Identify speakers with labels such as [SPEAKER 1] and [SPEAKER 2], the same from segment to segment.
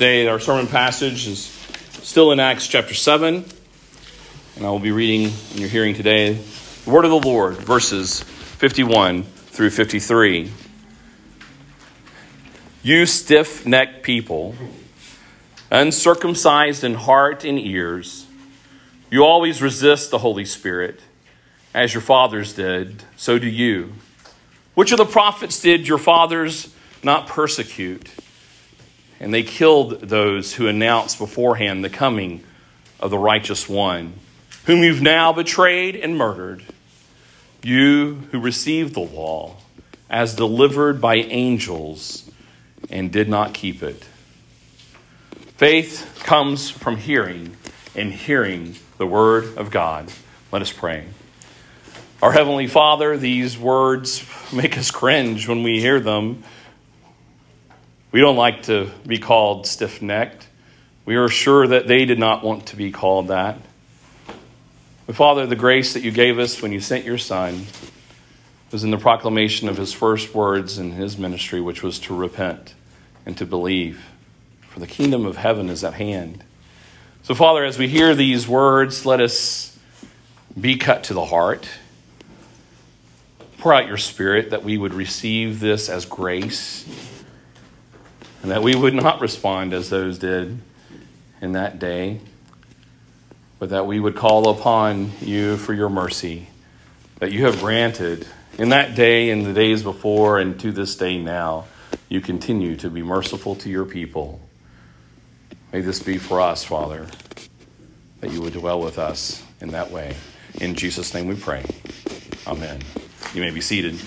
[SPEAKER 1] Today, our sermon passage is still in Acts chapter 7, and I will be reading and you're hearing today the word of the Lord, verses 51 through 53. You stiff necked people, uncircumcised in heart and ears, you always resist the Holy Spirit, as your fathers did, so do you. Which of the prophets did your fathers not persecute? And they killed those who announced beforehand the coming of the righteous one, whom you've now betrayed and murdered. You who received the law as delivered by angels and did not keep it. Faith comes from hearing, and hearing the word of God. Let us pray. Our Heavenly Father, these words make us cringe when we hear them we don't like to be called stiff necked. We are sure that they did not want to be called that. But Father, the grace that you gave us when you sent your Son was in the proclamation of his first words in his ministry, which was to repent and to believe, for the kingdom of heaven is at hand. So, Father, as we hear these words, let us be cut to the heart. Pour out your spirit that we would receive this as grace and that we would not respond as those did in that day, but that we would call upon you for your mercy that you have granted in that day and the days before and to this day now. You continue to be merciful to your people. May this be for us, Father, that you would dwell with us in that way. In Jesus' name we pray. Amen. You may be seated.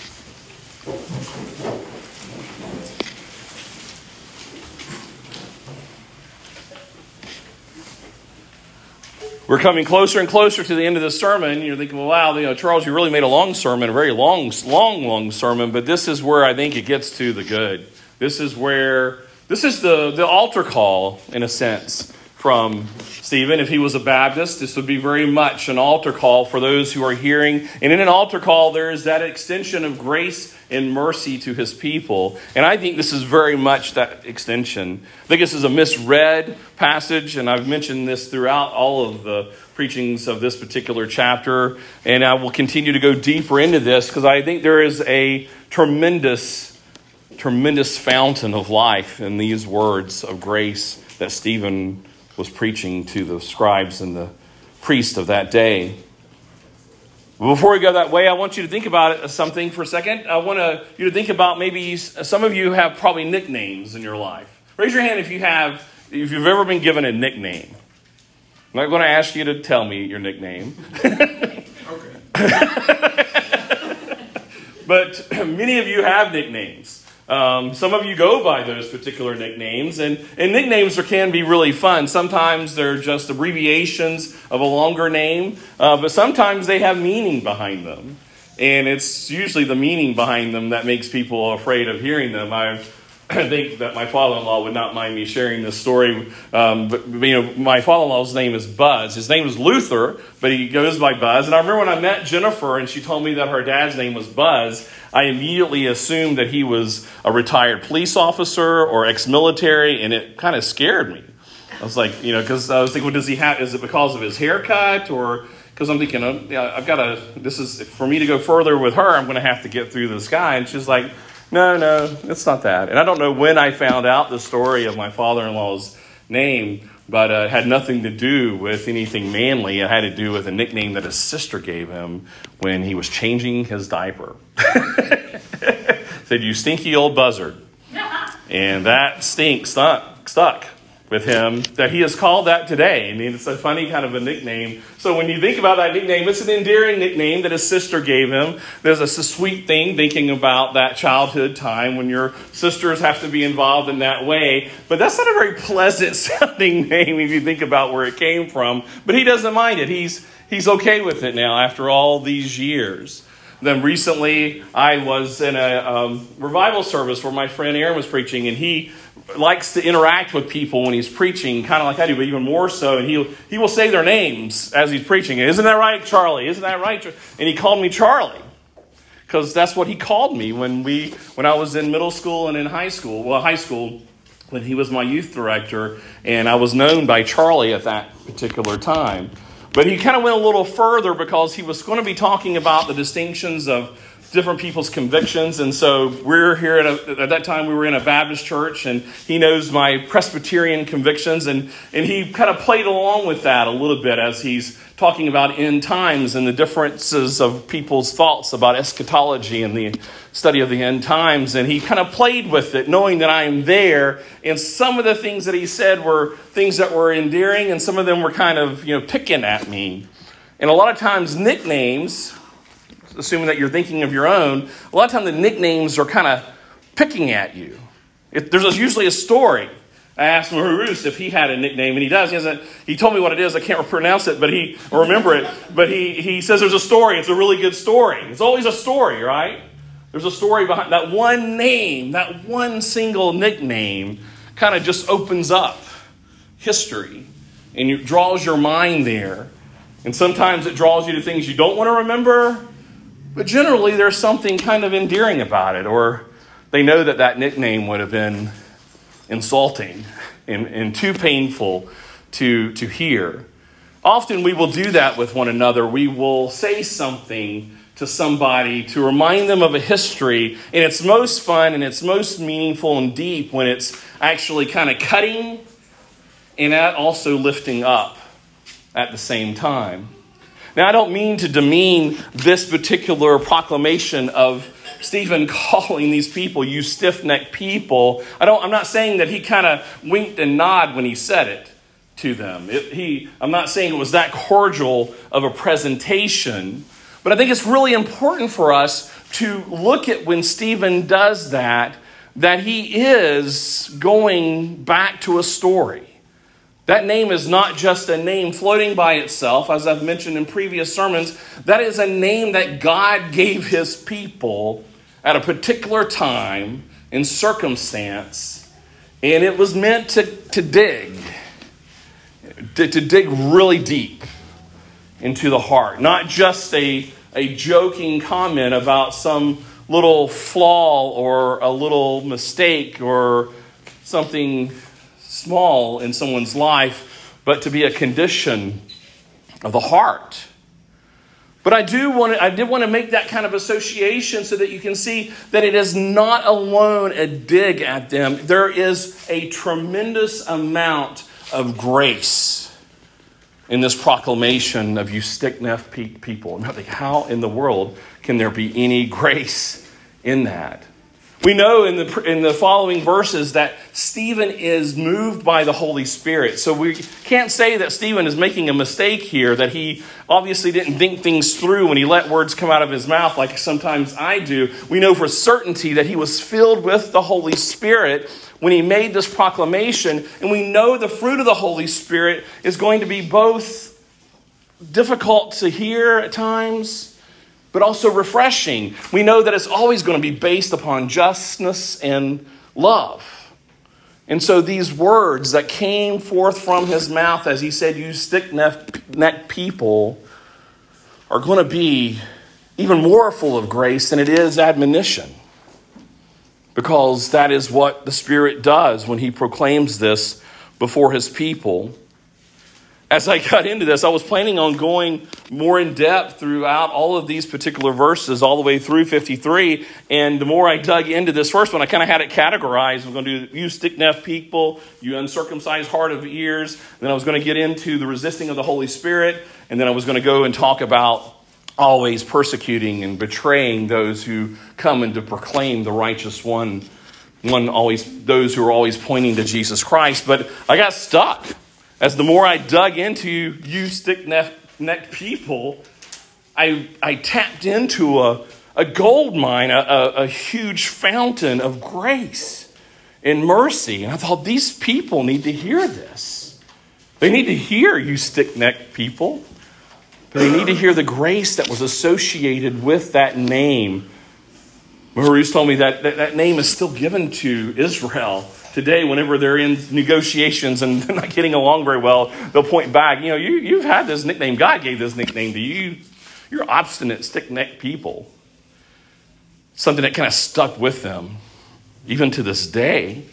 [SPEAKER 1] We're coming closer and closer to the end of the sermon. You're thinking, well, wow, you know, Charles, you really made a long sermon, a very long, long, long sermon. But this is where I think it gets to the good. This is where this is the the altar call, in a sense, from Stephen. If he was a Baptist, this would be very much an altar call for those who are hearing. And in an altar call, there is that extension of grace and mercy to his people. And I think this is very much that extension. I think this is a misread passage, and I've mentioned this throughout all of the preachings of this particular chapter. And I will continue to go deeper into this because I think there is a tremendous, tremendous fountain of life in these words of grace that Stephen was preaching to the scribes and the priests of that day. Before we go that way, I want you to think about uh, something for a second. I want uh, you to think about maybe uh, some of you have probably nicknames in your life. Raise your hand if you have, if you've ever been given a nickname. I'm not going to ask you to tell me your nickname. okay. but many of you have nicknames. Um, some of you go by those particular nicknames, and, and nicknames are, can be really fun. Sometimes they're just abbreviations of a longer name, uh, but sometimes they have meaning behind them. And it's usually the meaning behind them that makes people afraid of hearing them. I've I think that my father-in-law would not mind me sharing this story. Um, but you know, my father-in-law's name is Buzz. His name is Luther, but he goes by Buzz. And I remember when I met Jennifer, and she told me that her dad's name was Buzz. I immediately assumed that he was a retired police officer or ex-military, and it kind of scared me. I was like, you know, because I was thinking, well, does he have? Is it because of his haircut or? Because I'm thinking, oh, yeah, I've got to. This is for me to go further with her. I'm going to have to get through this guy, and she's like no, no, it's not that. And I don't know when I found out the story of my father in law's name, but uh, it had nothing to do with anything manly. It had to do with a nickname that his sister gave him when he was changing his diaper. Said, You stinky old buzzard. and that stink stuck. stuck with him that he has called that today. I mean, it's a funny kind of a nickname. So when you think about that nickname, it's an endearing nickname that his sister gave him. There's a, a sweet thing thinking about that childhood time when your sisters have to be involved in that way. But that's not a very pleasant sounding name if you think about where it came from. But he doesn't mind it. He's, he's okay with it now after all these years. Then recently, I was in a um, revival service where my friend Aaron was preaching, and he likes to interact with people when he's preaching, kind of like I do, but even more so. And he he will say their names as he's preaching. Isn't that right, Charlie? Isn't that right? And he called me Charlie because that's what he called me when we when I was in middle school and in high school. Well, high school, when he was my youth director, and I was known by Charlie at that particular time. But he kind of went a little further because he was going to be talking about the distinctions of different people's convictions. And so we're here at, a, at that time, we were in a Baptist church, and he knows my Presbyterian convictions. And, and he kind of played along with that a little bit as he's talking about end times and the differences of people's thoughts about eschatology and the study of the end times. And he kind of played with it, knowing that I am there. And some of the things that he said were things that were endearing, and some of them were kind of, you know, picking at me. And a lot of times, nicknames assuming that you're thinking of your own, a lot of times the nicknames are kind of picking at you. It, there's usually a story. I asked Marus if he had a nickname, and he does. He, hasn't, he told me what it is. I can't pronounce it, but he or remember it. But he, he says there's a story. It's a really good story. It's always a story, right? There's a story behind that one name, that one single nickname, kind of just opens up history and it draws your mind there. And sometimes it draws you to things you don't want to remember, but generally, there's something kind of endearing about it, or they know that that nickname would have been insulting and, and too painful to, to hear. Often we will do that with one another. We will say something to somebody to remind them of a history, and it's most fun and it's most meaningful and deep when it's actually kind of cutting and also lifting up at the same time. Now, I don't mean to demean this particular proclamation of Stephen calling these people, you stiff necked people. I don't, I'm not saying that he kind of winked and nodded when he said it to them. It, he, I'm not saying it was that cordial of a presentation, but I think it's really important for us to look at when Stephen does that, that he is going back to a story. That name is not just a name floating by itself, as I've mentioned in previous sermons. That is a name that God gave his people at a particular time and circumstance, and it was meant to, to dig, to, to dig really deep into the heart, not just a, a joking comment about some little flaw or a little mistake or something small in someone's life, but to be a condition of the heart. But I do want to, I did want to make that kind of association so that you can see that it is not alone a dig at them. There is a tremendous amount of grace in this proclamation of you stick neck people. And I think, how in the world can there be any grace in that? We know in the, in the following verses that Stephen is moved by the Holy Spirit. So we can't say that Stephen is making a mistake here, that he obviously didn't think things through when he let words come out of his mouth like sometimes I do. We know for certainty that he was filled with the Holy Spirit when he made this proclamation. And we know the fruit of the Holy Spirit is going to be both difficult to hear at times but also refreshing. We know that it's always going to be based upon justness and love. And so these words that came forth from his mouth as he said, You stick necked people, are going to be even more full of grace than it is admonition. Because that is what the Spirit does when he proclaims this before his people as I got into this, I was planning on going more in depth throughout all of these particular verses, all the way through 53. And the more I dug into this first one, I kind of had it categorized. I'm going to do you stick neck people, you uncircumcised heart of ears. Then I was going to get into the resisting of the Holy Spirit. And then I was going to go and talk about always persecuting and betraying those who come and to proclaim the righteous one. One always, those who are always pointing to Jesus Christ. But I got stuck as the more I dug into you stick necked people, I, I tapped into a, a gold mine, a, a, a huge fountain of grace and mercy. And I thought, these people need to hear this. They need to hear you stick necked people. They need to hear the grace that was associated with that name. Maurice told me that, that that name is still given to Israel today, whenever they're in negotiations and they're not getting along very well, they'll point back, you know, you, you've had this nickname. God gave this nickname to you. You're obstinate, stick necked people. Something that kind of stuck with them, even to this day.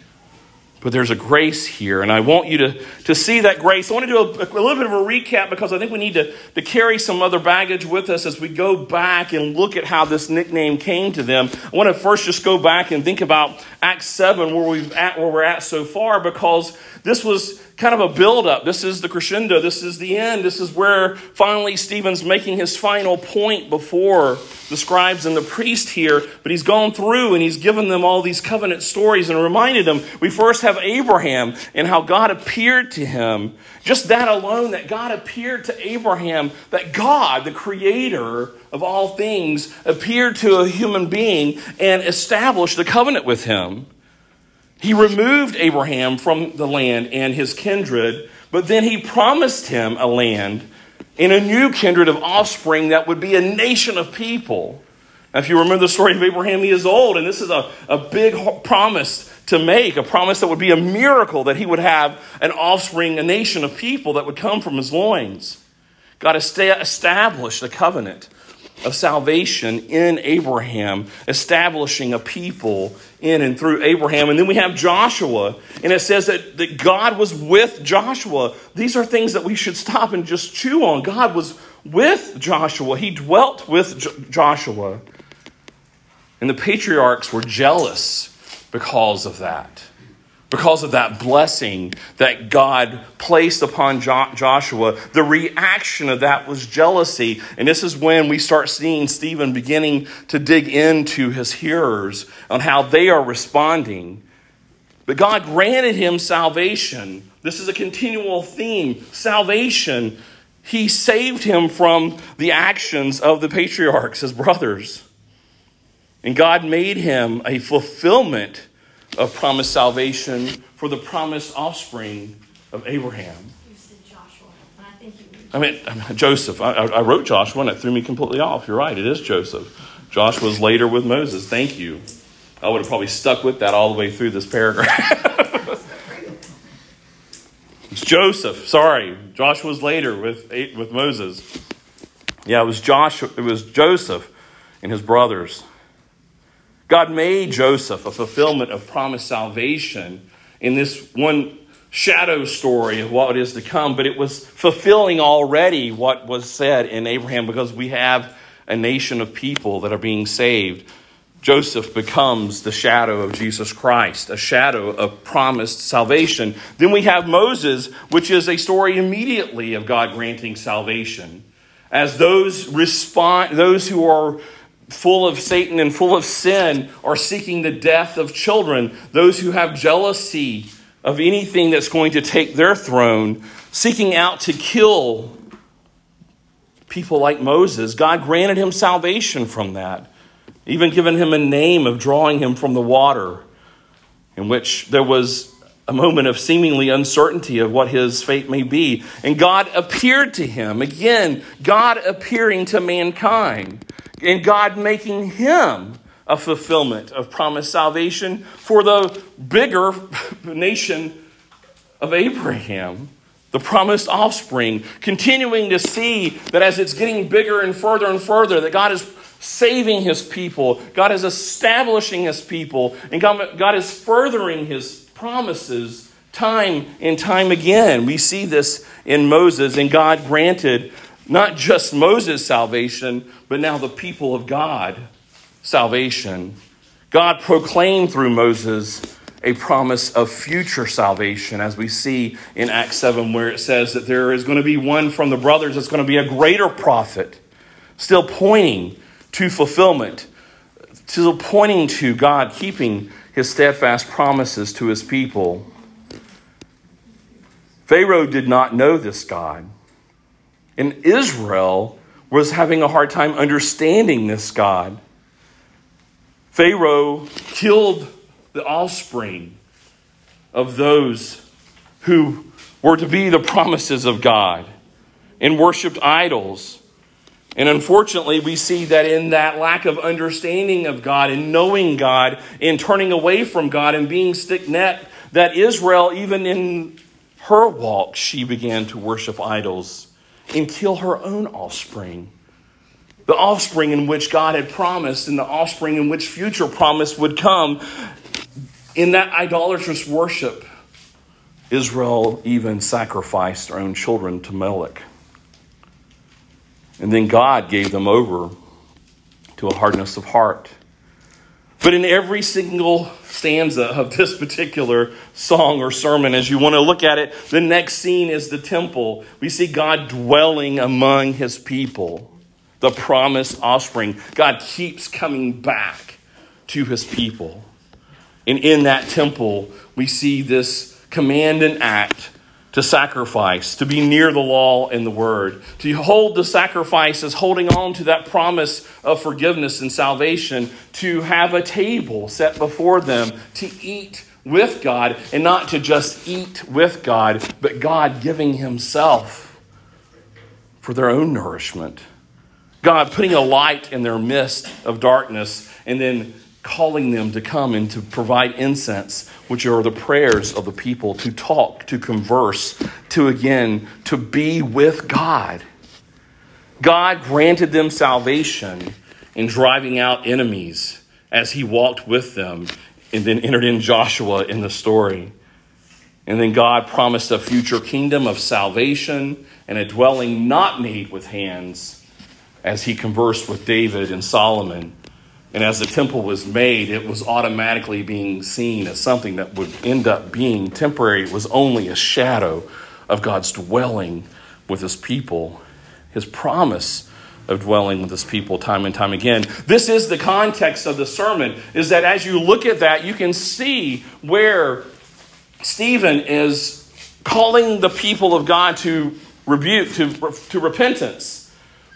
[SPEAKER 1] But there's a grace here, and I want you to, to see that grace. I want to do a, a, little bit of a recap because I think we need to, to carry some other baggage with us as we go back and look at how this nickname came to them. I want to first just go back and think about Acts 7, where, we've at, where we're at so far, because this was kind of a build-up. This is the crescendo. This is the end. This is where finally Stephen's making his final point before the scribes and the priest here. But he's gone through and he's given them all these covenant stories and reminded them. We first have Abraham and how God appeared to him. Just that alone, that God appeared to Abraham, that God, the creator of all things, appeared to a human being and established a covenant with him. He removed Abraham from the land and his kindred, but then he promised him a land in a new kindred of offspring that would be a nation of people. Now, if you remember the story of Abraham, he is old, and this is a, a big promise to make, a promise that would be a miracle that he would have an offspring, a nation of people that would come from his loins. God established a covenant of salvation in Abraham, establishing a people in and through Abraham. And then we have Joshua, and it says that, that God was with Joshua. These are things that we should stop and just chew on. God was with Joshua, He dwelt with Joshua. And the patriarchs were jealous because of that because of that blessing that God placed upon jo- Joshua, the reaction of that was jealousy. And this is when we start seeing Stephen beginning to dig into his hearers on how they are responding. But God granted him salvation. This is a continual theme salvation. He saved him from the actions of the patriarchs, his brothers. And God made him a fulfillment of promised salvation for the promised offspring of Abraham.
[SPEAKER 2] You said Joshua, I think you.
[SPEAKER 1] I mean, Joseph. I, I wrote Joshua and it threw me completely off. You're right, it is Joseph. Joshua was later with Moses. Thank you. I would have probably stuck with that all the way through this paragraph. it's Joseph. Sorry, Joshua's later with with Moses. Yeah, it was Joshua. It was Joseph and his brothers. God made Joseph a fulfillment of promised salvation in this one shadow story of what is to come, but it was fulfilling already what was said in Abraham because we have a nation of people that are being saved. Joseph becomes the shadow of Jesus Christ, a shadow of promised salvation. Then we have Moses, which is a story immediately of God granting salvation. As those respond, those who are full of Satan and full of sin are seeking the death of children, those who have jealousy of anything that's going to take their throne, seeking out to kill people like Moses, God granted him salvation from that, even given him a name of drawing him from the water, in which there was a moment of seemingly uncertainty of what his fate may be. And God appeared to him. Again, God appearing to mankind and God making him a fulfillment of promised salvation for the bigger nation of Abraham, the promised offspring, continuing to see that as it's getting bigger and further and further, that God is saving his people, God is establishing his people, and God, God is furthering his promises time and time again. We see this in Moses, and God granted not just Moses' salvation, but now the people of God salvation. God proclaimed through Moses a promise of future salvation, as we see in Acts 7, where it says that there is going to be one from the brothers that's going to be a greater prophet, still pointing to fulfillment, still pointing to God keeping his steadfast promises to his people. Pharaoh did not know this God. And Israel was having a hard time understanding this God. Pharaoh killed the offspring of those who were to be the promises of God and worshiped idols. And unfortunately, we see that in that lack of understanding of God and knowing God and turning away from God and being stick necked, that Israel, even in her walk, she began to worship idols and kill her own offspring. The offspring in which God had promised, and the offspring in which future promise would come. In that idolatrous worship, Israel even sacrificed their own children to Moloch. And then God gave them over to a hardness of heart. But in every single stanza of this particular song or sermon, as you want to look at it, the next scene is the temple. We see God dwelling among his people, the promised offspring. God keeps coming back to his people. And in that temple, we see this command and act to sacrifice, to be near the law and the word, to hold the sacrifice as holding on to that promise of forgiveness and salvation, to have a table set before them, to eat with God, and not to just eat with God, but God giving Himself for their own nourishment. God putting a light in their midst of darkness, and then calling them to come and to provide incense, which are the prayers of the people, to talk, to converse, to again, to be with God. God granted them salvation in driving out enemies as he walked with them and then entered in Joshua in the story. And then God promised a future kingdom of salvation and a dwelling not made with hands as he conversed with David and Solomon and as the temple was made, it was automatically being seen as something that would end up being temporary. It was only a shadow of God's dwelling with his people, his promise of dwelling with his people time and time again. This is the context of the sermon, is that as you look at that, you can see where Stephen is calling the people of God to rebuke, to, to repentance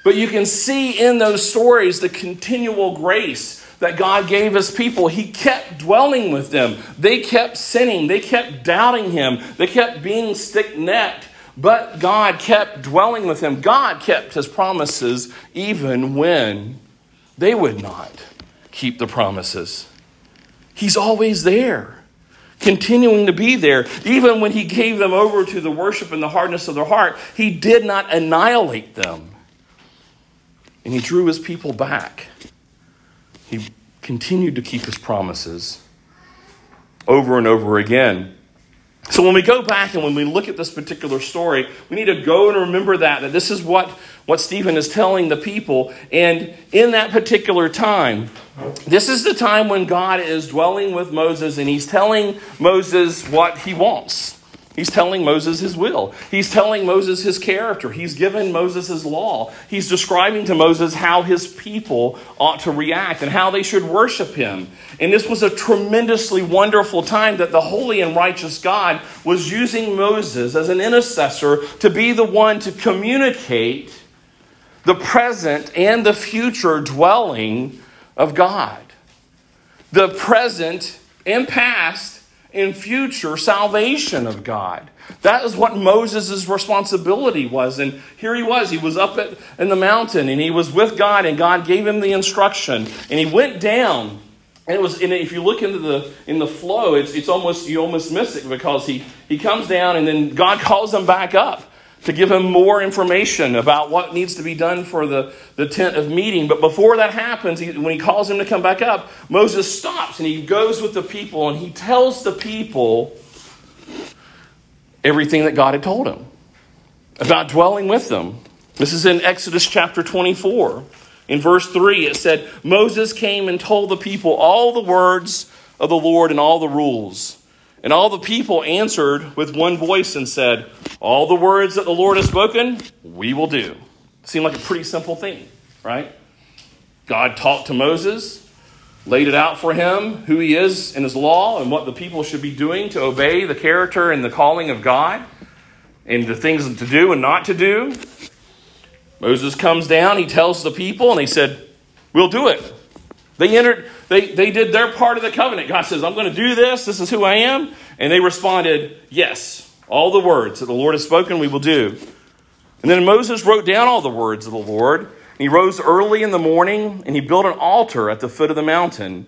[SPEAKER 1] but you can see in those stories the continual grace that God gave his people. He kept dwelling with them. They kept sinning. They kept doubting him. They kept being stick necked. But God kept dwelling with them. God kept his promises even when they would not keep the promises. He's always there, continuing to be there. Even when he gave them over to the worship and the hardness of their heart, he did not annihilate them and he drew his people back. He continued to keep his promises over and over again. So when we go back and when we look at this particular story, we need to go and remember that that this is what what Stephen is telling the people and in that particular time this is the time when God is dwelling with Moses and he's telling Moses what he wants. He's telling Moses his will. He's telling Moses his character. He's given Moses his law. He's describing to Moses how his people ought to react and how they should worship him. And this was a tremendously wonderful time that the holy and righteous God was using Moses as an intercessor to be the one to communicate the present and the future dwelling of God. The present and past in future salvation of God. That is what Moses' responsibility was. And here he was. He was up at, in the mountain and he was with God, and God gave him the instruction. And he went down. And it was, and if you look into the in the flow, it's, it's almost you almost miss it because he, he comes down and then God calls him back up to give him more information about what needs to be done for the, the tent of meeting. But before that happens, he, when he calls him to come back up, Moses stops and he goes with the people and he tells the people everything that God had told him about dwelling with them. This is in Exodus chapter 24. In verse 3, it said, Moses came and told the people all the words of the Lord and all the rules. And all the people answered with one voice and said, All the words that the Lord has spoken, we will do. Seemed like a pretty simple thing, right? God talked to Moses, laid it out for him who he is and his law and what the people should be doing to obey the character and the calling of God and the things to do and not to do. Moses comes down, he tells the people, and they said, We'll do it. They entered, they, they did their part of the covenant. God says, I'm going to do this. This is who I am. And they responded, Yes, all the words that the Lord has spoken, we will do. And then Moses wrote down all the words of the Lord. And he rose early in the morning and he built an altar at the foot of the mountain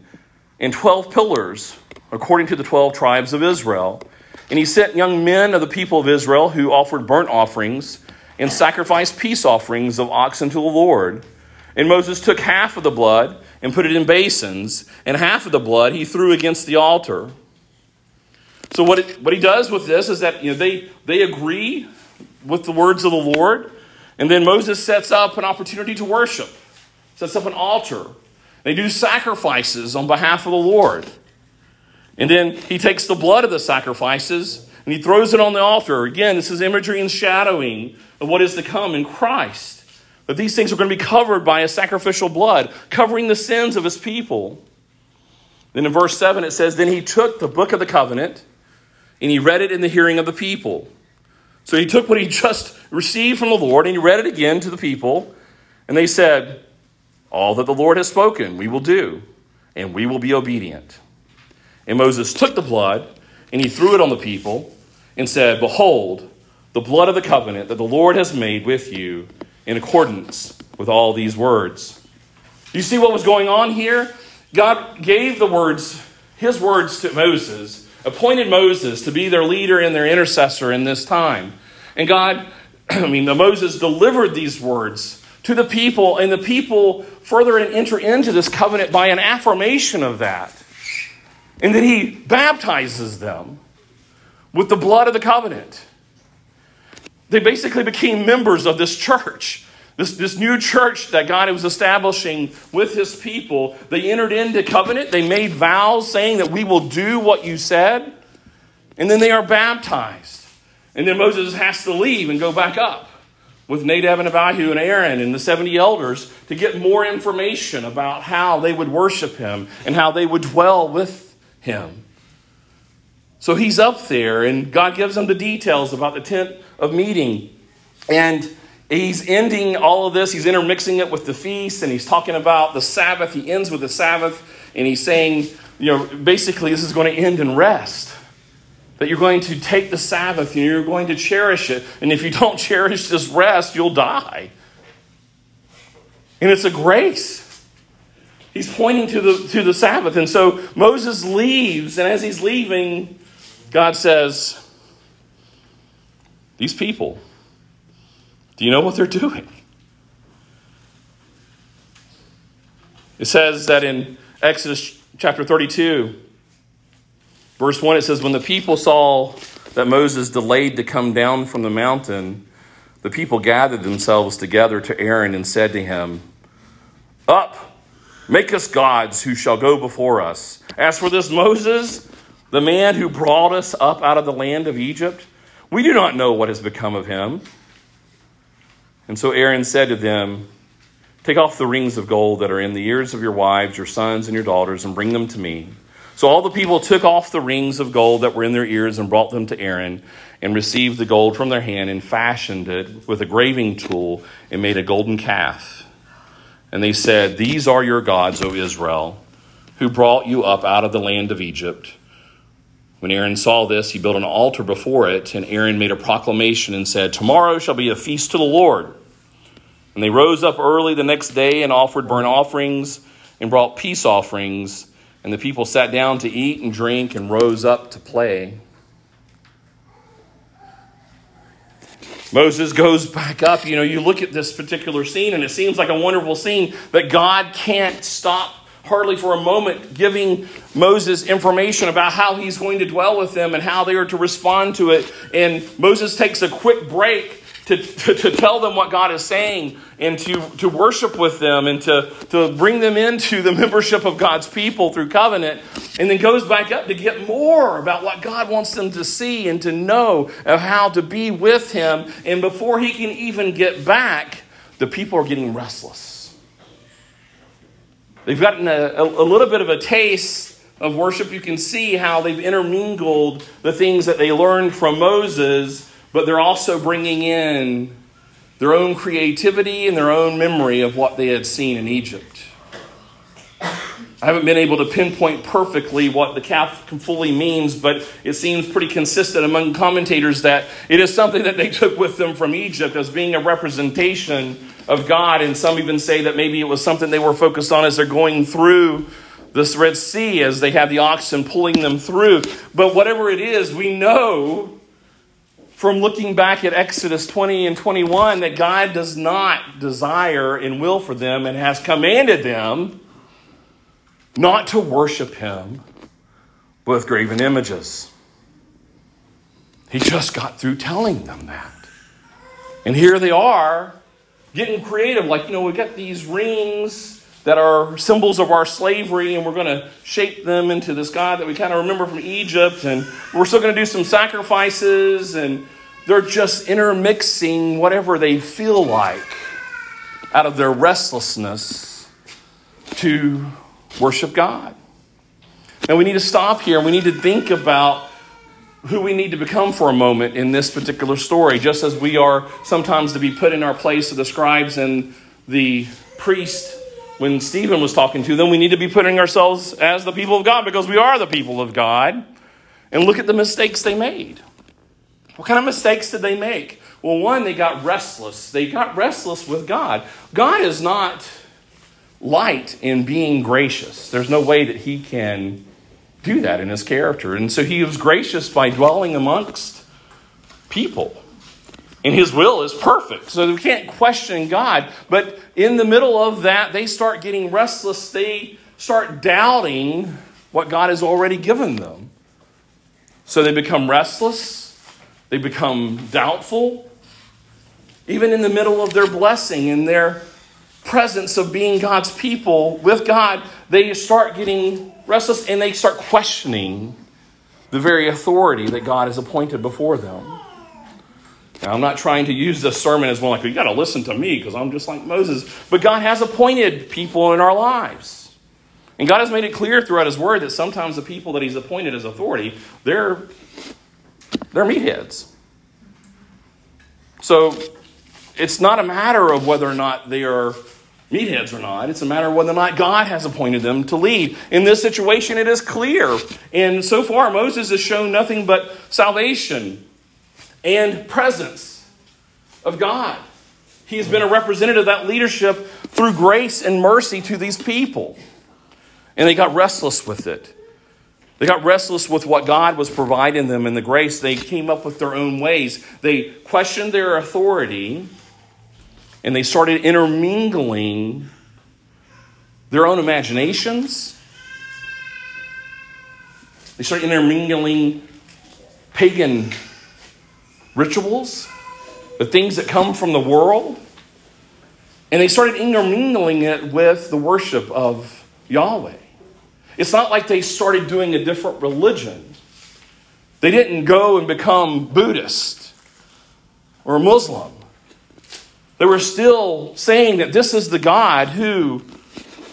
[SPEAKER 1] and 12 pillars, according to the 12 tribes of Israel. And he sent young men of the people of Israel who offered burnt offerings and sacrificed peace offerings of oxen to the Lord. And Moses took half of the blood and put it in basins, and half of the blood he threw against the altar. So what, it, what he does with this is that you know, they, they agree with the words of the Lord, and then Moses sets up an opportunity to worship, sets up an altar. They do sacrifices on behalf of the Lord. And then he takes the blood of the sacrifices and he throws it on the altar. Again, this is imagery and shadowing of what is to come in Christ. That these things are going to be covered by a sacrificial blood, covering the sins of his people. Then in verse 7, it says, Then he took the book of the covenant and he read it in the hearing of the people. So he took what he just received from the Lord and he read it again to the people. And they said, All that the Lord has spoken, we will do, and we will be obedient. And Moses took the blood and he threw it on the people and said, Behold, the blood of the covenant that the Lord has made with you in accordance with all these words. You see what was going on here? God gave the words, his words to Moses appointed Moses to be their leader and their intercessor in this time. And God, I mean, Moses delivered these words to the people, and the people further enter into this covenant by an affirmation of that. And then he baptizes them with the blood of the covenant. They basically became members of this church. This, this new church that God was establishing with his people, they entered into covenant. They made vows saying that we will do what you said. And then they are baptized. And then Moses has to leave and go back up with Nadab and Abihu and Aaron and the 70 elders to get more information about how they would worship him and how they would dwell with him. So he's up there, and God gives him the details about the tent of meeting. And He's ending all of this, he's intermixing it with the feast, and he's talking about the Sabbath. He ends with the Sabbath, and he's saying, you know, basically, this is going to end in rest. That you're going to take the Sabbath and you're going to cherish it. And if you don't cherish this rest, you'll die. And it's a grace. He's pointing to the, to the Sabbath. And so Moses leaves, and as he's leaving, God says, These people, do you know what they're doing? It says that in Exodus chapter 32, verse 1, it says, When the people saw that Moses delayed to come down from the mountain, the people gathered themselves together to Aaron and said to him, Up, make us gods who shall go before us. As for this Moses, the man who brought us up out of the land of Egypt, we do not know what has become of him. And so Aaron said to them, Take off the rings of gold that are in the ears of your wives, your sons, and your daughters, and bring them to me. So all the people took off the rings of gold that were in their ears and brought them to Aaron, and received the gold from their hand, and fashioned it with a graving tool, and made a golden calf. And they said, These are your gods, O Israel, who brought you up out of the land of Egypt. When Aaron saw this, he built an altar before it, and Aaron made a proclamation and said, Tomorrow shall be a feast to the Lord. And they rose up early the next day and offered burnt offerings and brought peace offerings. And the people sat down to eat and drink and rose up to play. Moses goes back up. You know, you look at this particular scene, and it seems like a wonderful scene, but God can't stop hardly for a moment giving Moses information about how he's going to dwell with them and how they are to respond to it. And Moses takes a quick break to, to, to, tell them what God is saying and to, to worship with them and to, to bring them into the membership of God's people through covenant, and then goes back up to get more about what God wants them to see and to know of how to be with Him. And before he can even get back, the people are getting restless. They've gotten a, a, little bit of a taste of worship. You can see how they've intermingled the things that they learned from Moses, but they're also bringing in their own creativity and their own memory of what they had seen in Egypt. I haven't been able to pinpoint perfectly what the calf fully means, but it seems pretty consistent among commentators that it is something that they took with them from Egypt as being a representation of God. And some even say that maybe it was something they were focused on as they're going through this Red Sea, as they have the oxen pulling them through. But whatever it is, we know from looking back at Exodus 20 and 21 that God does not desire and will for them and has commanded them not to worship Him with graven images. He just got through telling them that. And here they are getting creative. Like, you know, we got these rings that are symbols of our slavery, and we're going to shape them into this God that we kind of remember from Egypt. And we're still going to do some sacrifices, and they're just intermixing whatever they feel like out of their restlessness to worship God. And we need to stop here and we need to think about who we need to become for a moment in this particular story, just as we are sometimes to be put in our place of the scribes and the priest when Stephen was talking to them, we need to be putting ourselves as the people of God because we are the people of God. And look at the mistakes they made. What kind of mistakes did they make? Well, one, they got restless. They got restless with God. God is not light in being gracious. There's no way that he can do that in his character. And so he was gracious by dwelling amongst people and his will is perfect. So we can't question God. But in the middle of that, they start getting restless. They start doubting what God has already given them. So they become restless. They become doubtful. Even in the middle of their blessing and their presence of being God's people with God, they start getting restless and they start questioning the very authority that God has appointed before them. Now, I'm not trying to use this sermon as one like, you got to listen to me because I'm just like Moses. But God has appointed people in our lives. And God has made it clear throughout His Word that sometimes the people that He's appointed as authority, they're, they're meatheads. So it's not a matter of whether or not they are meatheads or not. It's a matter of whether or not God has appointed them to lead. In this situation, it is clear. And so far, Moses has shown nothing but salvation and presence of God. He has been a representative of that leadership through grace and mercy to these people. And they got restless with it. They got restless with what God was providing them in the grace. They came up with their own ways. They questioned their authority and they started intermingling their own imaginations. They started intermingling pagan rituals, the things that come from the world. And they started intermingling it with the worship of Yahweh. It's not like they started doing a different religion. They didn't go and become Buddhist or Muslim. They were still saying that this is the God who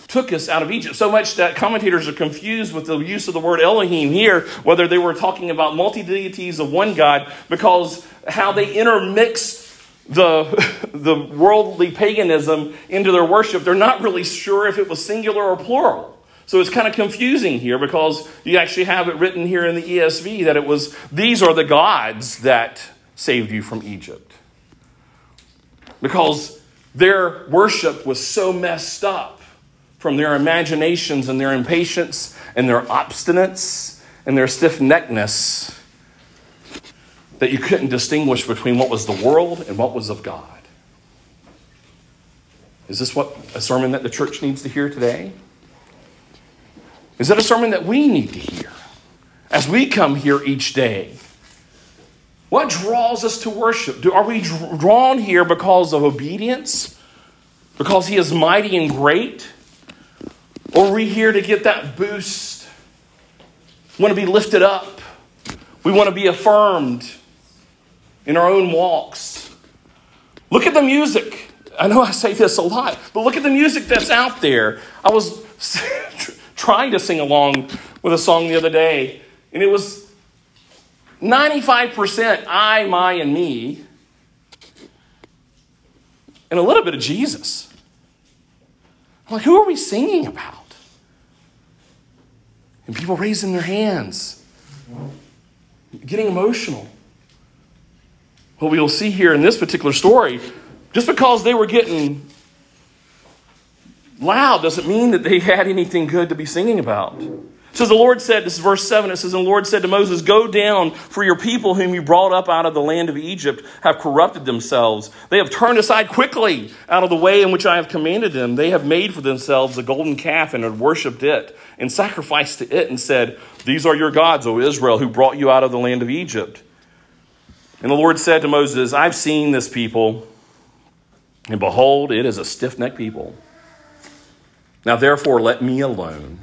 [SPEAKER 1] took us out of Egypt. So much that commentators are confused with the use of the word Elohim here, whether they were talking about multi deities of one God, because how they intermixed the, the worldly paganism into their worship, they're not really sure if it was singular or plural. So it's kind of confusing here because you actually have it written here in the ESV that it was these are the gods that saved you from Egypt. Because their worship was so messed up from their imaginations and their impatience and their obstinance and their stiff neckedness that you couldn't distinguish between what was the world and what was of God. Is this what a sermon that the church needs to hear today? Is that a sermon that we need to hear as we come here each day? What draws us to worship? Do, are we drawn here because of obedience? Because He is mighty and great? Or are we here to get that boost? Want to be lifted up. We want to be affirmed in our own walks. Look at the music. I know I say this a lot, but look at the music that's out there. I was trying to sing along with a song the other day, and it was 95% I, my, and me, and a little bit of Jesus. I'm like, who are we singing about? And people raising their hands, getting emotional what we'll see here in this particular story, just because they were getting loud doesn't mean that they had anything good to be singing about. Says the Lord said, this is verse 7, it says, And the Lord said to Moses, Go down, for your people whom you brought up out of the land of Egypt have corrupted themselves. They have turned aside quickly out of the way in which I have commanded them. They have made for themselves a golden calf and have worshipped it and sacrificed to it and said, These are your gods, O Israel, who brought you out of the land of Egypt. And the Lord said to Moses, I've seen this people, and behold, it is a stiff necked people. Now therefore, let me alone,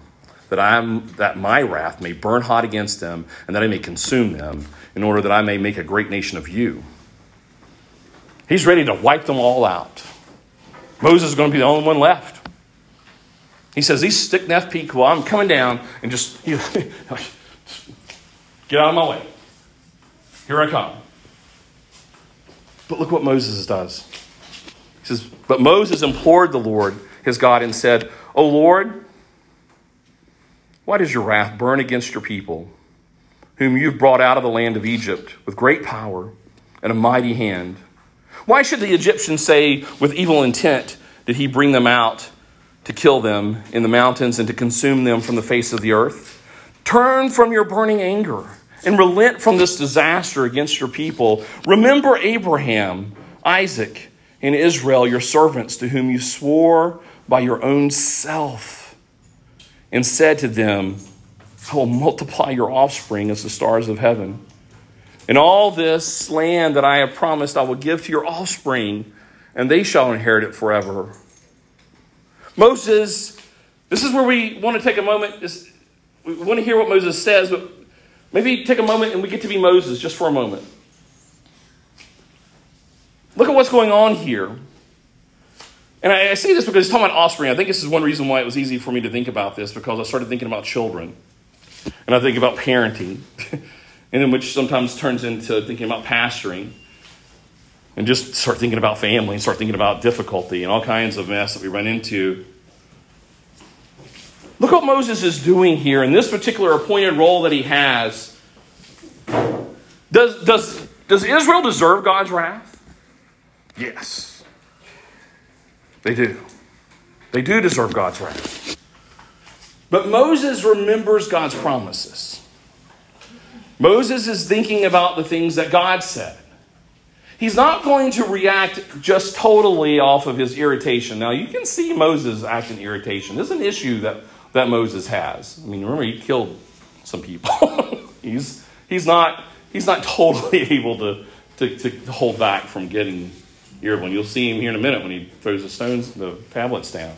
[SPEAKER 1] that, I'm, that my wrath may burn hot against them, and that I may consume them, in order that I may make a great nation of you. He's ready to wipe them all out. Moses is going to be the only one left. He says, These stick necked people, I'm coming down and just you know, get out of my way. Here I come. But look what Moses does. He says, But Moses implored the Lord, his God, and said, O Lord, why does your wrath burn against your people, whom you've brought out of the land of Egypt with great power and a mighty hand? Why should the Egyptians say, with evil intent, did he bring them out to kill them in the mountains and to consume them from the face of the earth? Turn from your burning anger and relent from this disaster against your people. Remember Abraham, Isaac, and Israel, your servants, to whom you swore by your own self, and said to them, I will multiply your offspring as the stars of heaven. And all this land that I have promised I will give to your offspring, and they shall inherit it forever. Moses, this is where we want to take a moment. We want to hear what Moses says, but Maybe take a moment and we get to be Moses just for a moment. Look at what's going on here. And I, I say this because he's talking about offspring. I think this is one reason why it was easy for me to think about this because I started thinking about children. And I think about parenting. and then which sometimes turns into thinking about pastoring. And just start thinking about family and start thinking about difficulty and all kinds of mess that we run into Look what Moses is doing here in this particular appointed role that he has. Does, does, does Israel deserve God's wrath? Yes. They do. They do deserve God's wrath. But Moses remembers God's promises. Moses is thinking about the things that God said. He's not going to react just totally off of his irritation. Now, you can see Moses acting irritation. This is an issue that that Moses has. I mean, remember, he killed some people. he's, he's, not, he's not totally able to, to, to hold back from getting irritable. And you'll see him here in a minute when he throws the stones, the tablets down.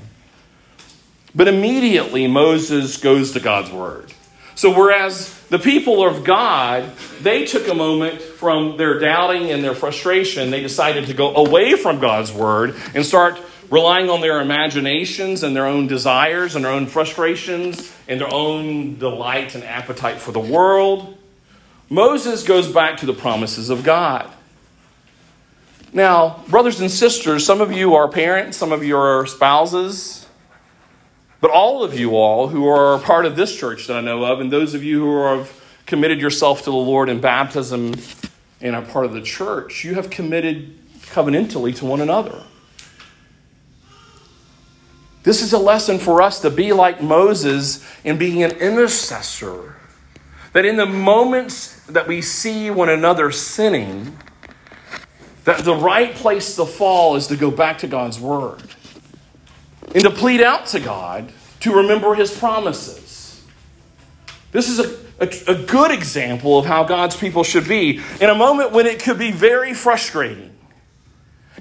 [SPEAKER 1] But immediately, Moses goes to God's word. So, whereas the people of God, they took a moment from their doubting and their frustration, they decided to go away from God's word and start relying on their imaginations and their own desires and their own frustrations and their own delight and appetite for the world. Moses goes back to the promises of God. Now, brothers and sisters, some of you are parents, some of you are spouses, but all of you all who are part of this church that I know of, and those of you who have committed yourself to the Lord in baptism and are part of the church, you have committed covenantally to one another. This is a lesson for us to be like Moses in being an intercessor. That in the moments that we see one another sinning, that the right place to fall is to go back to God's word and to plead out to God to remember his promises. This is a, a, a, good example of how God's people should be in a moment when it could be very frustrating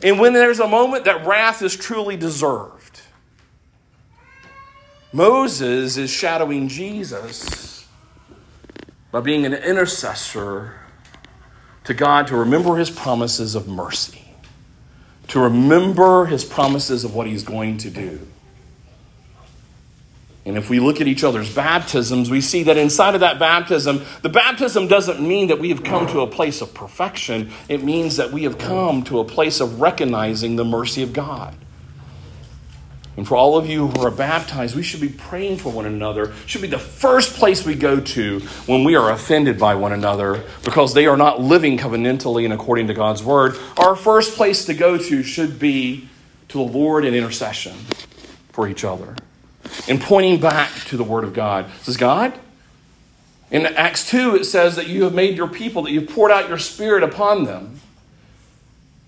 [SPEAKER 1] and when there's a moment that wrath is truly deserved. Moses is shadowing Jesus by being an intercessor to God to remember his promises of mercy, to remember his promises of what he's going to do. And if we look at each other's baptisms, we see that inside of that baptism, the baptism doesn't mean that we have come to a place of perfection. It means that we have come to a place of recognizing the mercy of God. And for all of you who are baptized, we should be praying for one another. should be the first place we go to when we are offended by one another because they are not living covenantally and according to God's word. Our first place to go to should be to the Lord in intercession for each other and pointing back to the word of God. Says, God, in Acts 2, it says that you have made your people, that you've poured out your spirit upon them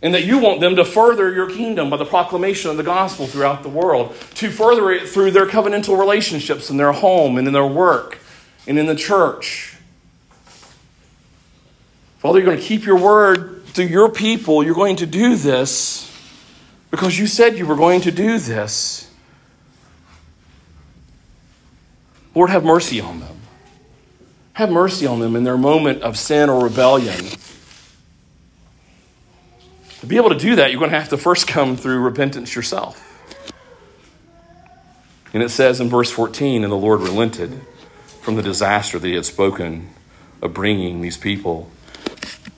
[SPEAKER 1] and that you want them to further your kingdom by the proclamation of the gospel throughout the world, to further it through their covenantal relationships in their home and in their work and in the church. Father, you're going to keep your word to your people. You're going to do this because you said you were going to do this. Lord, have mercy on them. Have mercy on them in their moment of sin or rebellion. To be able to do that, you're going to have to first come through repentance yourself. And it says in verse 14, and the Lord relented from the disaster that he had spoken of bringing these people.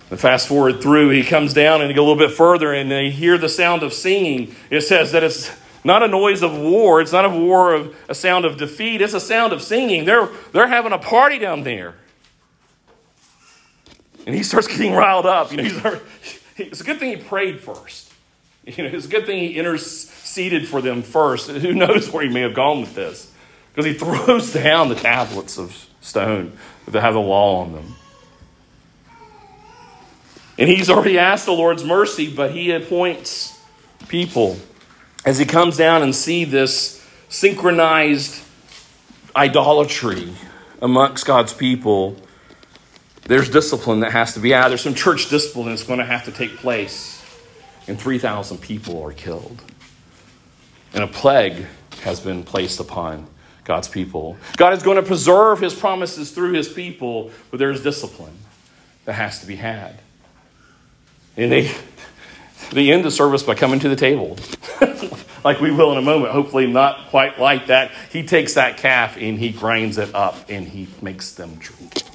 [SPEAKER 1] And fast forward through, he comes down and he a little bit further, and they hear the sound of singing. It says that it's not a noise of war. It's not a war of a sound of defeat. It's a sound of singing. They're, they're having a party down there. And he starts getting riled up. You know, it's a good thing he prayed first. You know, it's a good thing he interceded for them first. Who knows where he may have gone with this? Because he throws down the tablets of stone that have the law on them. And he's already asked the Lord's mercy, but he appoints people as he comes down and see this synchronized idolatry amongst God's people. There's discipline that has to be added. There's some church discipline that's going to have to take place. And 3,000 people are killed. And a plague has been placed upon God's people. God is going to preserve his promises through his people, but there's discipline that has to be had. And they, they end the service by coming to the table, like we will in a moment. Hopefully, not quite like that. He takes that calf and he grinds it up and he makes them drink it.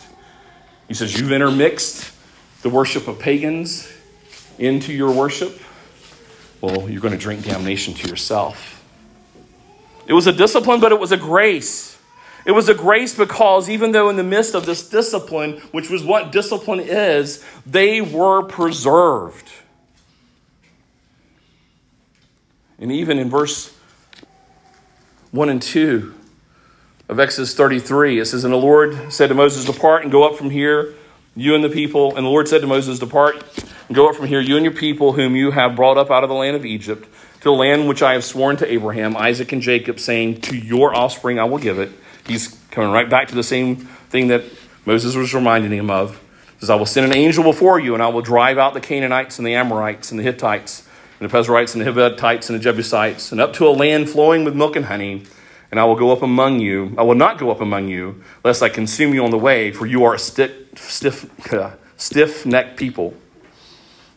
[SPEAKER 1] He says, You've intermixed the worship of pagans into your worship. Well, you're going to drink damnation to yourself. It was a discipline, but it was a grace. It was a grace because even though in the midst of this discipline, which was what discipline is, they were preserved. And even in verse 1 and 2 of Exodus 33, it says, And the Lord said to Moses, Depart and go up from here, you and the people. And the Lord said to Moses, Depart and go up from here, you and your people, whom you have brought up out of the land of Egypt to the land which I have sworn to Abraham, Isaac, and Jacob, saying, To your offspring I will give it. He's coming right back to the same thing that Moses was reminding him of. He says, I will send an angel before you, and I will drive out the Canaanites and the Amorites and the Hittites and the Perizzites and the Hivites and the Jebusites, and up to a land flowing with milk and honey. And I will go up among you. I will not go up among you, lest I consume you on the way, for you are a stiff, stiff, stiff-necked people.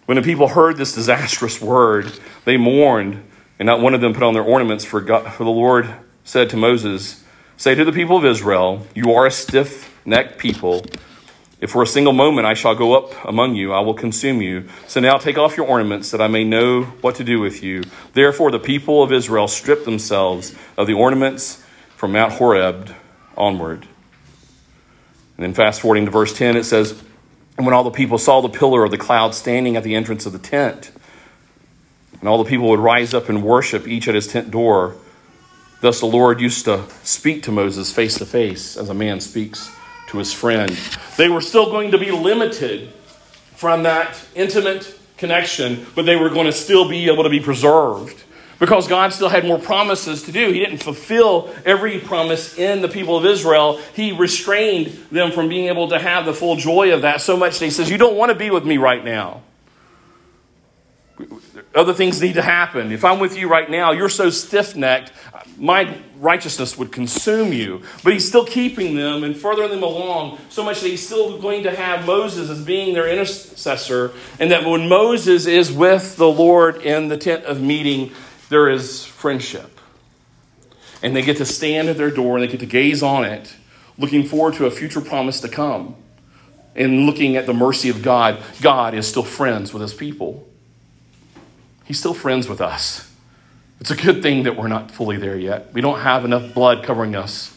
[SPEAKER 1] When the people heard this disastrous word, they mourned, and not one of them put on their ornaments, for, God, for the Lord said to Moses, Say to the people of Israel, You are a stiff necked people. If for a single moment I shall go up among you, I will consume you. So now take off your ornaments, that I may know what to do with you. Therefore, the people of Israel stripped themselves of the ornaments from Mount Horeb onward. And then, fast forwarding to verse 10, it says, and when all the people saw the pillar of the cloud standing at the entrance of the tent, and all the people would rise up and worship each at his tent door, thus the Lord used to speak to Moses face to face as a man speaks to his friend. They were still going to be limited from that intimate connection, but they were going to still be able to be preserved because God still had more promises to do. He didn't fulfill every promise in the people of Israel. He restrained them from being able to have the full joy of that so much that He says, You don't want to be with me right now. Other things need to happen. If I'm with you right now, you're so stiff necked, my righteousness would consume you. But he's still keeping them and furthering them along so much that he's still going to have Moses as being their intercessor. And that when Moses is with the Lord in the tent of meeting, there is friendship. And they get to stand at their door and they get to gaze on it, looking forward to a future promise to come. And looking at the mercy of God, God is still friends with his people. He's still friends with us. It's a good thing that we're not fully there yet. We don't have enough blood covering us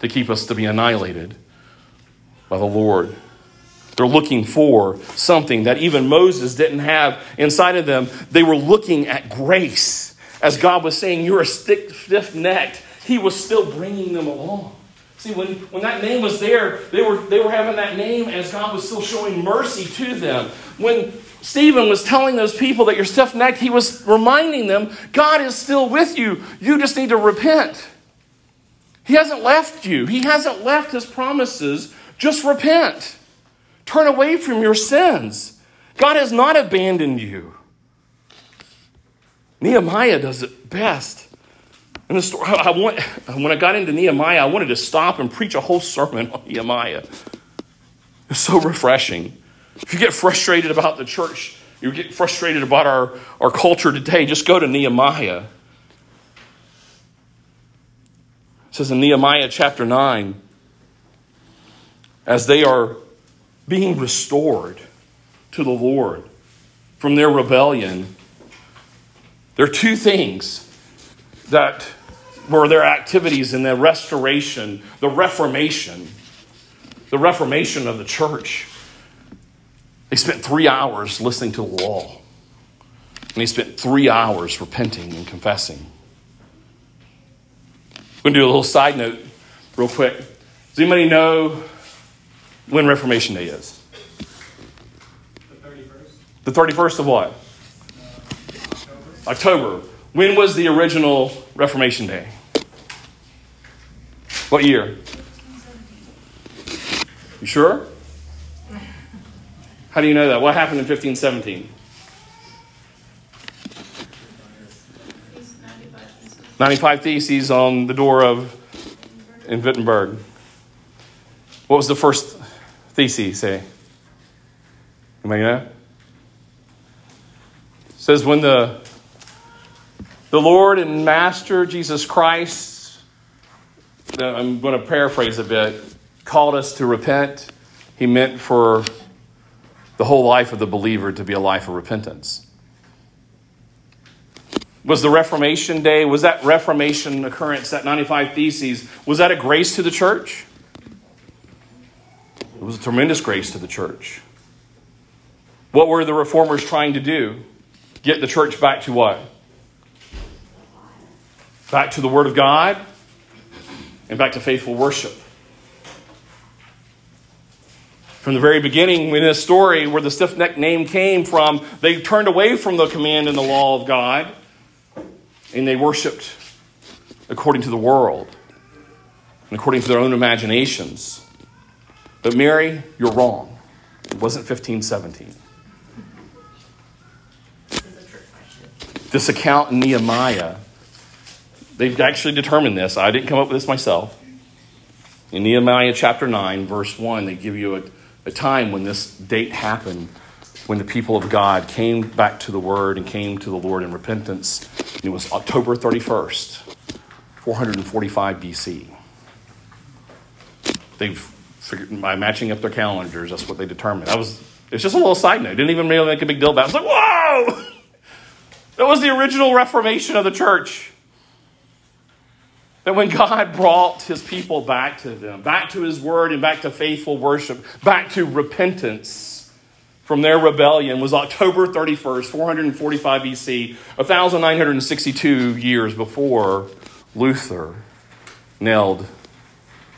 [SPEAKER 1] to keep us to be annihilated by the Lord. They're looking for something that even Moses didn't have inside of them. They were looking at grace as God was saying, You're a stiff necked, He was still bringing them along. See, when, when that name was there, they were, they were having that name as God was still showing mercy to them. When Stephen was telling those people that you're stiff necked, he was reminding them God is still with you. You just need to repent. He hasn't left you, He hasn't left His promises. Just repent. Turn away from your sins. God has not abandoned you. Nehemiah does it best. And the story, I want, when I got into Nehemiah, I wanted to stop and preach a whole sermon on Nehemiah. It's so refreshing. If you get frustrated about the church, you get frustrated about our, our culture today, just go to Nehemiah. It says in Nehemiah chapter 9, as they are being restored to the Lord from their rebellion, there are two things that were their activities in the restoration, the reformation, the reformation of the church. They spent three hours listening to the law, and they spent three hours repenting and confessing. I'm going to do a little side note real quick. Does anybody know when Reformation Day is?
[SPEAKER 3] The 31st?
[SPEAKER 1] The 31st of what? October. When was the original Reformation Day? What year? You sure? How do you know that? What happened in 1517? 95 Theses on the door of in Wittenberg. What was the first thesis say? Anybody know? It says when the the Lord and Master Jesus Christ, I'm going to paraphrase a bit, called us to repent. He meant for the whole life of the believer to be a life of repentance. Was the Reformation Day, was that Reformation occurrence, that 95 Theses, was that a grace to the church? It was a tremendous grace to the church. What were the reformers trying to do? Get the church back to what? Back to the Word of God and back to faithful worship. From the very beginning, in this story, where the stiff necked name came from, they turned away from the command and the law of God and they worshiped according to the world and according to their own imaginations. But Mary, you're wrong. It wasn't 1517.
[SPEAKER 2] This
[SPEAKER 1] account in Nehemiah, they've actually determined this. I didn't come up with this myself. In Nehemiah chapter 9, verse 1, they give you a, a time when this date happened, when the people of God came back to the Word and came to the Lord in repentance. It was October 31st, 445 BC. They've figured, by matching up their calendars, that's what they determined. That was, it's just a little side note. Didn't even really make a big deal about it. I was like, whoa! That was the original Reformation of the church. That when God brought his people back to them, back to his word and back to faithful worship, back to repentance from their rebellion was October 31st, 445 BC, 1962 years before Luther nailed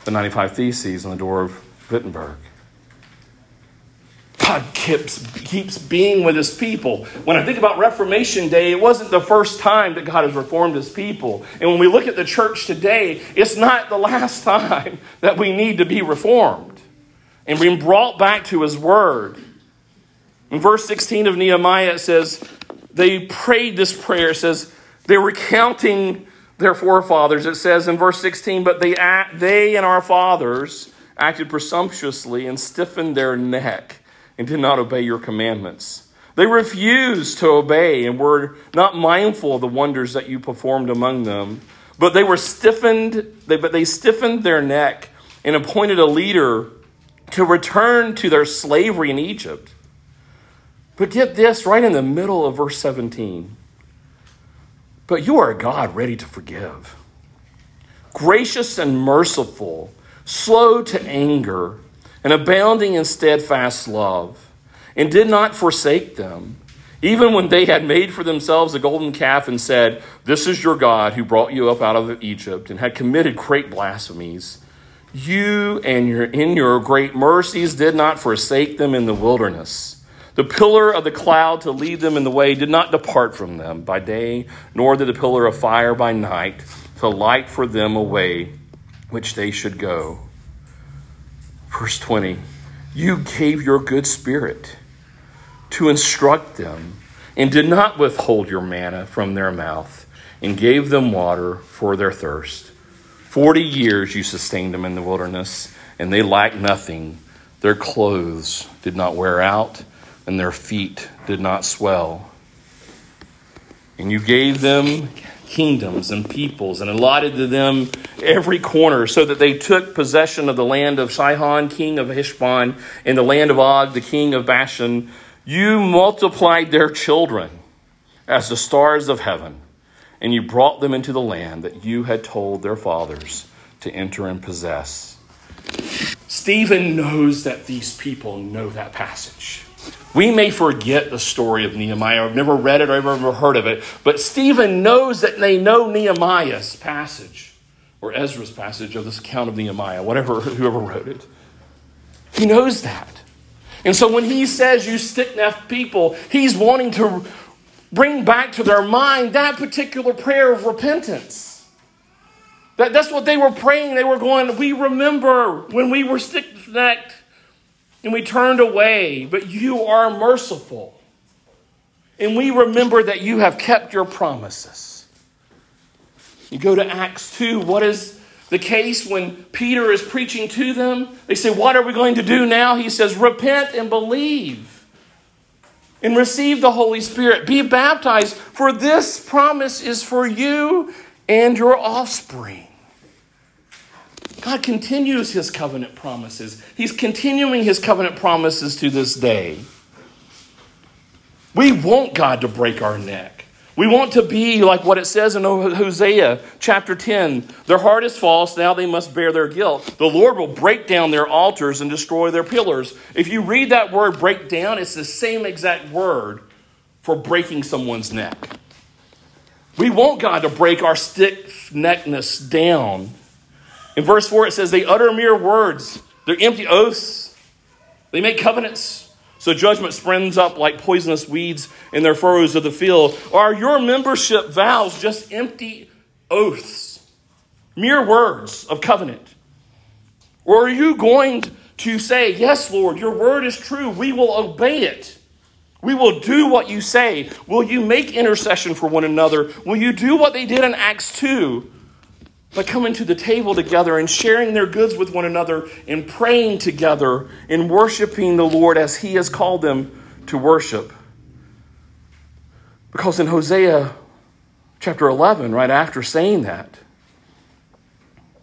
[SPEAKER 1] the 95 Theses on the door of Wittenberg. God keeps, keeps being with his people. When I think about Reformation Day, it wasn't the first time that God has reformed his people. And when we look at the church today, it's not the last time that we need to be reformed and being brought back to his word. In verse 16 of Nehemiah, it says, they prayed this prayer. It says, they were counting their forefathers. It says in verse 16, but they, they and our fathers acted presumptuously and stiffened their neck and did not obey your commandments. They refused to obey and were not mindful of the wonders that you performed among them. But they were stiffened, they, but they stiffened their neck and appointed a leader to return to their slavery in Egypt. But get this right in the middle of verse 17. But you are a God ready to forgive, gracious and merciful, slow to anger, and abounding in steadfast love, and did not forsake them, even when they had made for themselves a golden calf and said, This is your God who brought you up out of Egypt, and had committed great blasphemies. You and your, in your great mercies did not forsake them in the wilderness. The pillar of the cloud to lead them in the way did not depart from them by day, nor did the pillar of fire by night to light for them a way which they should go. Verse 20 you gave your good spirit to instruct them, and did not withhold your manna from their mouth, and gave them water for their thirst. Forty years you sustained them in the wilderness, and they lacked nothing. Their clothes did not wear out, and their feet did not swell. And you gave them kingdoms and peoples and allotted to them every corner so that they took possession of the land of Sihon, king of Heshbon, and the land of Og, the king of Bashan. You multiplied their children as the stars of heaven, and you brought them into the land that you had told their fathers to enter and possess. Stephen knows that these people know that passage. We may forget the story of Nehemiah. I've never read it or ever heard of it. But Stephen knows that they know Nehemiah's passage or Ezra's passage of this account of Nehemiah, whatever, whoever wrote it. He knows that. And so when he says, you stick necked people, he's wanting to bring back to their mind that particular prayer of repentance. That, that's what they were praying. They were going, We remember when we were stick necked and we turned away, but you are merciful. And we remember that you have kept your promises. You go to Acts 2, what is the case when Peter is preaching to them? They say, What are we going to do now? He says, Repent and believe and receive the Holy Spirit. Be baptized, for this promise is for you and your offspring. God continues his covenant promises. He's continuing his covenant promises to this day. We want God to break our neck. We want to be like what it says in Hosea chapter 10. Their heart is false, now they must bear their guilt. The Lord will break down their altars and destroy their pillars. If you read that word break down, it's the same exact word for breaking someone's neck. We want God to break our stiff neckness down in verse 4, it says, They utter mere words, they're empty oaths, they make covenants. So judgment springs up like poisonous weeds in their furrows of the field. Are your membership vows just empty oaths, mere words of covenant? Or are you going to say, Yes, Lord, your word is true, we will obey it? We will do what you say. Will you make intercession for one another? Will you do what they did in Acts 2? By coming to the table together and sharing their goods with one another and praying together and worshiping the Lord as He has called them to worship. Because in Hosea chapter 11, right after saying that,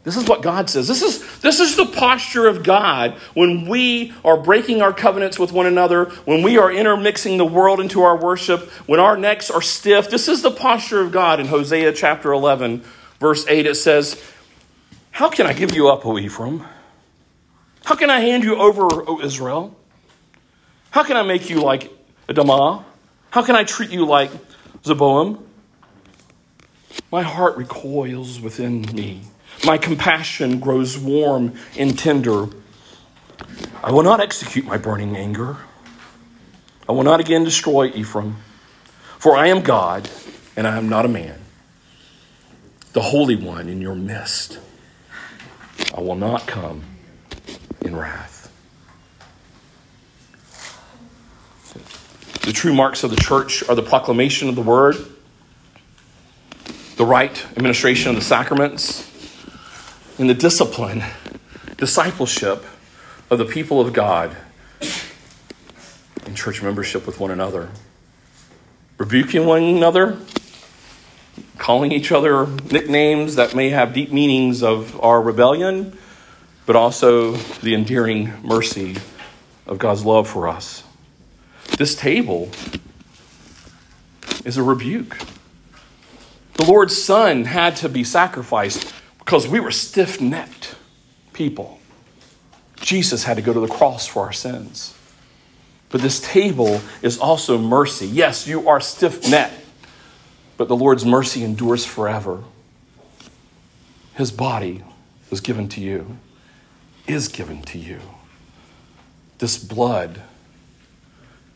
[SPEAKER 1] this is what God says. This is, this is the posture of God when we are breaking our covenants with one another, when we are intermixing the world into our worship, when our necks are stiff. This is the posture of God in Hosea chapter 11, verse 8, it says, How can I give you up, O Ephraim? How can I hand you over, O Israel? How can I make you like Adamah? How can I treat you like Zeboiim? My heart recoils within me. My compassion grows warm and tender. I will not execute my burning anger. I will not again destroy Ephraim, for I am God and I am not a man the Holy One in your midst. I will not come in wrath. The true marks of the church are the proclamation of the word, the right administration of the sacraments, and the discipline, discipleship of the people of God in church membership with one another. Rebuking one another, calling each other nicknames that may have deep meanings of our rebellion, but also the endearing mercy of God's love for us. This table is a rebuke. The Lord's Son had to be sacrificed because we were stiff necked people. Jesus had to go to the cross for our sins. But this table is also mercy. Yes, you are stiff necked but the Lord's mercy endures forever. His body was given to you, is given to you. This blood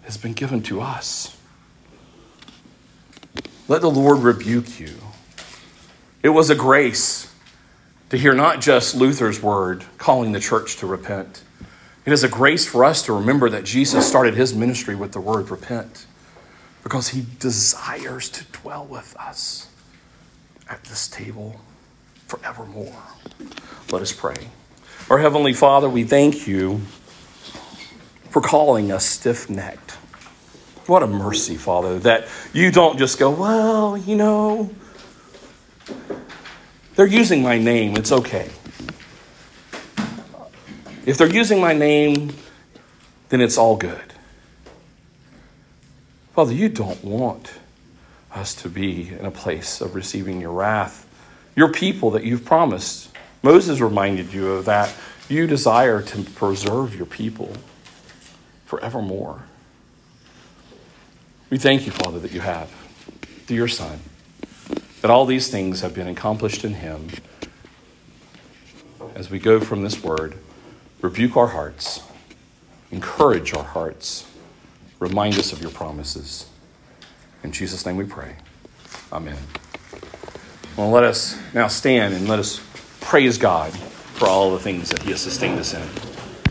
[SPEAKER 1] has been given to us. Let the Lord rebuke you. It was a grace to hear not just Luther's word calling the church to repent. It is a grace for us to remember that Jesus started his ministry with the word repent because he desires to dwell with us at this table forevermore. Let us pray. Our Heavenly Father, we thank you for calling us stiff necked. What a mercy, Father, that you don't just go, well, you know, they're using my name, it's okay. If they're using my name, then it's all good. Father, you don't want us to be in a place of receiving your wrath. Your people that you've promised. Moses reminded you of that. You desire to preserve your people forevermore. We thank you, Father, that you have through your Son, that all these things have been accomplished in him. As we go from this word, rebuke our hearts, encourage our hearts, remind us of your promises. In Jesus' name we pray. Amen. Well, let us now stand and let us praise God for all the things that He has sustained us in.